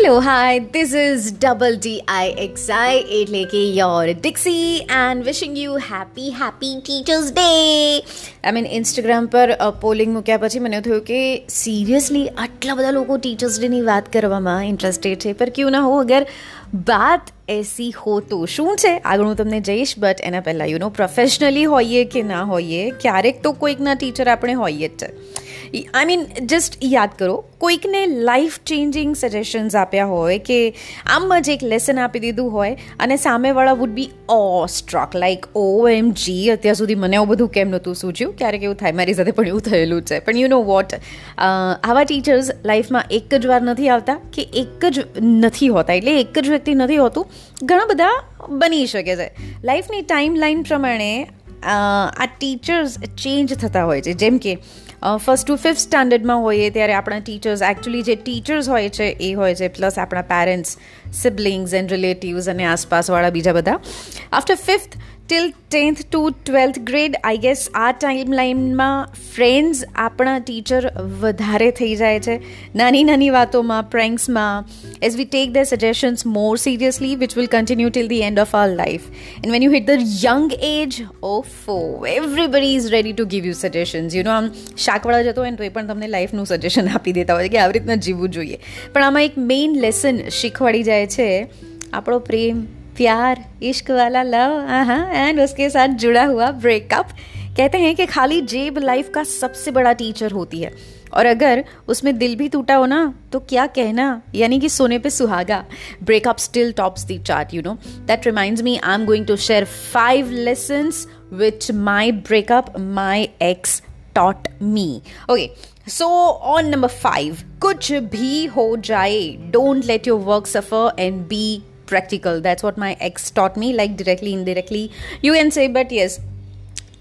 Hello hi this is double D I X I એટલે કે your Dixie and wishing you happy happy teachers day I mean Instagram પર polling મૂક્યા પછી મને થયું કે સિરિયસલી આટલા બધા લોકો ટીચર્સ ડેની વાત કરવામાં ઇન્ટરેસ્ટેડ છે પર ક્યુ ના હો અગર વાત એસી હો તો શું છે આગળ હું તમને જઈશ બટ એના પહેલાં યુ નો પ્રોફેશનલી હોઈએ કે ના હોઈએ ક્યારેક તો કોઈકના ટીચર આપણે હોઈએ જ આઈ મીન જસ્ટ યાદ કરો કોઈકને લાઈફ ચેન્જિંગ સજેશન્સ આપ્યા હોય કે આમ જ એક લેસન આપી દીધું હોય અને સામેવાળા would be O stroke like O M G અત્યાર સુધી મને એવું બધું કેમ નહોતું સૂચ્યું ક્યારેક એવું થાય મારી સાથે પણ એવું થયેલું છે પણ યુ નો વોટ આવા ટીચર્સ લાઈફમાં એક જ વાર નથી આવતા કે એક જ નથી હોતા એટલે એક જ વ્યક્તિ નથી હોતું ઘણા બધા બની શકે છે લાઈફની ટાઈમ લાઈન પ્રમાણે આ ટીચર્સ ચેન્જ થતા હોય છે જેમ કે ફર્સ્ટ ટુ ફિફ્થ સ્ટાન્ડર્ડમાં હોઈએ ત્યારે આપણા ટીચર્સ એકચ્યુઅલી જે ટીચર્સ હોય છે એ હોય છે પ્લસ આપણા પેરેન્ટ્સ સિબ્લિંગ્સ એન્ડ રિલેટિવ્સ અને આસપાસવાળા બીજા બધા after fifth till tenth to twelfth grade I guess આ ટાઈમ લાઇનમાં ફ્રેન્ડ્સ આપણા ટીચર વધારે થઈ જાય છે નાની નાની વાતોમાં પ્રેન્ક્સમાં as we take the suggestions more seriously which will continue till the end of our life and when you hit the young age of everybody is ready to give you suggestions you know આમ શાકવાળા જતો હોય ને તો એ પણ તમને લાઈફનું suggestion આપી દેતા હોય કે આવી રીતના જીવવું જોઈએ પણ આમાં એક મેઇન લેસન શીખવાડી જાય છે આપણો પ્રેમ प्यार इश्क वाला लव हाँ एंड उसके साथ जुड़ा हुआ ब्रेकअप कहते हैं कि खाली जेब लाइफ का सबसे बड़ा टीचर होती है और अगर उसमें दिल भी टूटा हो ना तो क्या कहना यानी कि सोने पे सुहागा breakup still tops the chart you know that reminds me I am going to share five lesson which my breakup my ex taught me okay so on number five कुछ भी हो जाए don't let your work suffer and be practical that's what my ex taught me like directly indirectly you can say but yes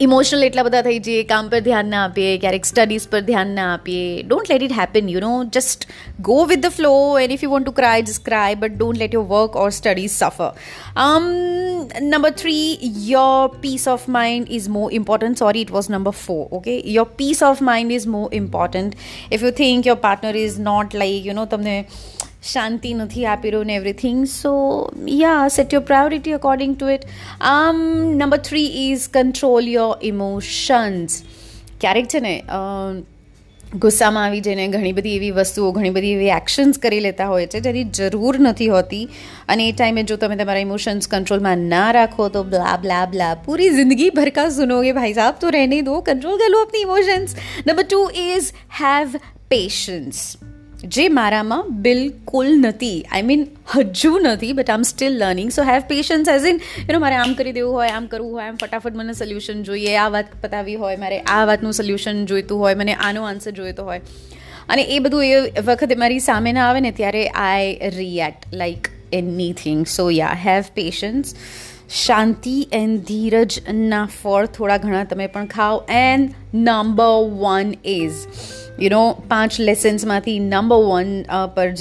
emotional. એટલા બધા થઈ જઈએ કામ પર ધ્યાન ના આપીએ ક્યારેક સ્ટડીઝ પર ધ્યાન ના આપીએ don't let it happen you know just go with the flow and if you want to cry just cry but don't let your work or um, number three your peace of mind is more important sorry it was number four okay your peace of mind is more important if you think your partner is not like you know તમને શાંતિ નથી આપી રહ્યું ને everything so yeah set your priority according to it આમ number three is control your emotions ક્યારેક છે ને ગુસ્સામાં આવી જઈને ઘણી બધી એવી વસ્તુઓ ઘણી બધી એવી એક્શન્સ કરી લેતા હોય છે જેની જરૂર નથી હોતી અને એ ટાઈમે જો તમે તમારા ઇમોશન્સ કંટ્રોલમાં ના રાખો તો બ્લા બ્લા બ્લા પૂરી જિંદગી ભરકા સુનોગે ભાઈ સાહેબ તો રહેને દો કંટ્રોલ કર લો અપની emotions number two is have patience જે મારામાં બિલકુલ નથી આઈ મીન હજુ નથી બટ આમ still learning so have patience as in you મારે આમ કરી દેવું હોય આમ કરવું હોય આમ ફટાફટ મને સોલ્યુશન જોઈએ આ વાત પતાવી હોય મારે આ વાતનું સોલ્યુશન જોઈતું હોય મને આનો આન્સર જોઈતો હોય અને એ બધું એ વખતે મારી સામે ના આવે ને ત્યારે I react like anything. So yeah, have patience. Shanti and Dheeraj na for thoda ghana tame pan khao. And number one is, you know, panch lessons mati number one uh, par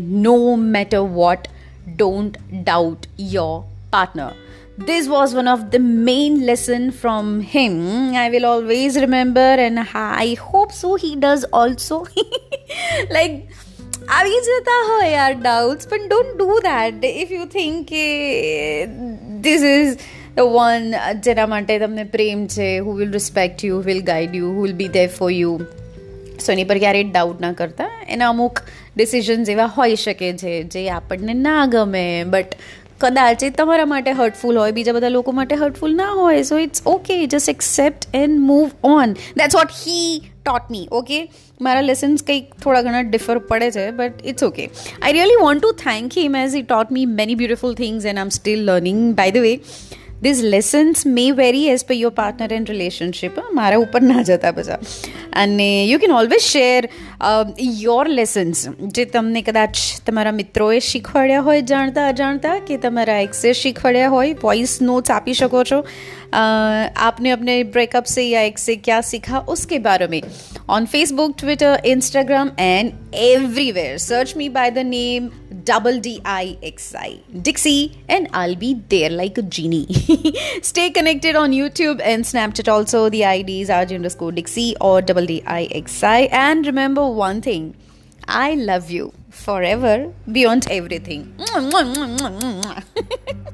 no matter what, don't doubt your partner. This was one of the main lesson from him. I will always remember and I hope so he does also. like... આવી જતા હોય our doubts પણ don't do that if you think કે this is the one જેના માટે તમને પ્રેમ છે who will respect you will guide you who will be there for you so any પર ક્યારેય ડાઉટ ના કરતા એના અમુક ડિસિઝન્સ એવા હોઈ શકે છે જે આપણને ના ગમે બટ કદાચ એ તમારા માટે હર્ટફુલ હોય બીજા બધા લોકો માટે હર્ટફુલ ના હોય so it's okay just accept and move on that's what he taught me okay મારા લેસન્સ કંઈક થોડા ઘણા ડિફર પડે છે but it's okay I really want to thank him as he taught me many beautiful things and I am still learning by the way these lessons may vary as per your partner and relationship મારા ઉપર ના જતા બધા અને you can always share your lessons જે તમને કદાચ તમારા મિત્રોએ શીખવાડ્યા હોય જાણતા અજાણતા કે તમારા એક્સે શીખવાડ્યા હોય વોઇસ નોટ્સ આપી શકો છો आपने अपने ब्रेकअप से या एक से क्या सीखा उसके बारे में on Facebook Twitter Instagram and everywhere search me by the name double D I X I Dixie, and I'll be there like a genie. Stay connected on YouTube and Snapchat also. The IDs are underscore Dixie or double D I X I. And remember one thing I love you forever beyond everything.